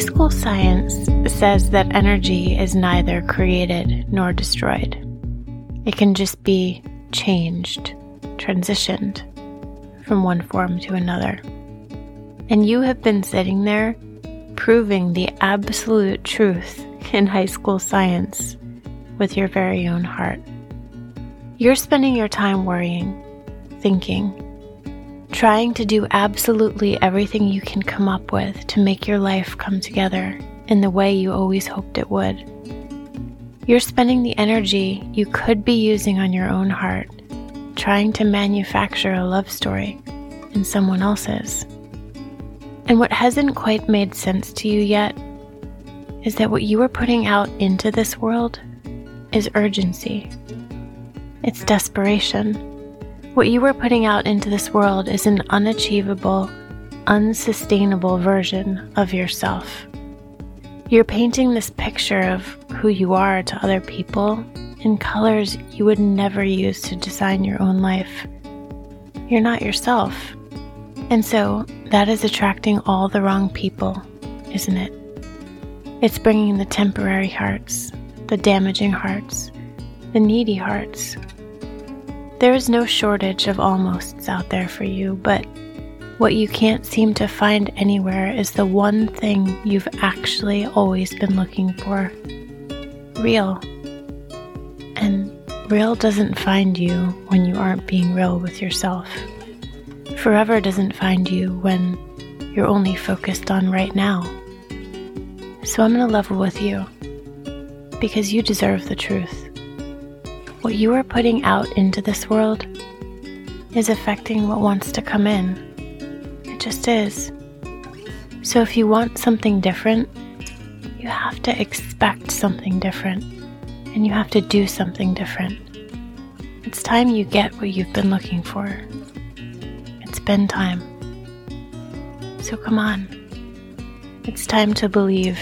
school science says that energy is neither created nor destroyed. It can just be changed, transitioned from one form to another. And you have been sitting there proving the absolute truth in high school science with your very own heart. You're spending your time worrying, thinking, trying to do absolutely everything you can come up with to make your life come together in the way you always hoped it would. You're spending the energy you could be using on your own heart trying to manufacture a love story in someone else's. And what hasn't quite made sense to you yet is that what you are putting out into this world is urgency. It's desperation. What you are putting out into this world is an unachievable, unsustainable version of yourself. You're painting this picture of who you are to other people in colors you would never use to design your own life. You're not yourself. And so that is attracting all the wrong people, isn't it? It's bringing the temporary hearts, the damaging hearts, the needy hearts. There is no shortage of almosts out there for you, but what you can't seem to find anywhere is the one thing you've actually always been looking for real. And real doesn't find you when you aren't being real with yourself. Forever doesn't find you when you're only focused on right now. So I'm going to level with you because you deserve the truth. What you are putting out into this world is affecting what wants to come in. It just is. So if you want something different, you have to expect something different and you have to do something different. It's time you get what you've been looking for. It's been time. So come on. It's time to believe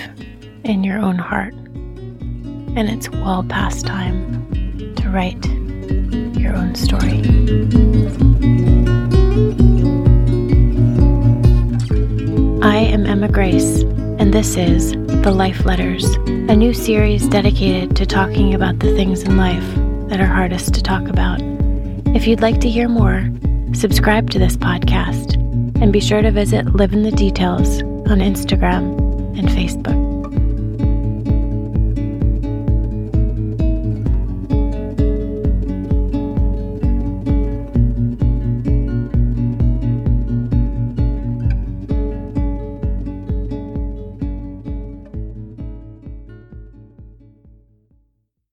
in your own heart. And it's well past time to write your own story. I am Emma Grace, and this is The Life Letters, a new series dedicated to talking about the things in life that are hardest to talk about. If you'd like to hear more, subscribe to this podcast and be sure to visit Live in the Details on Instagram and Facebook.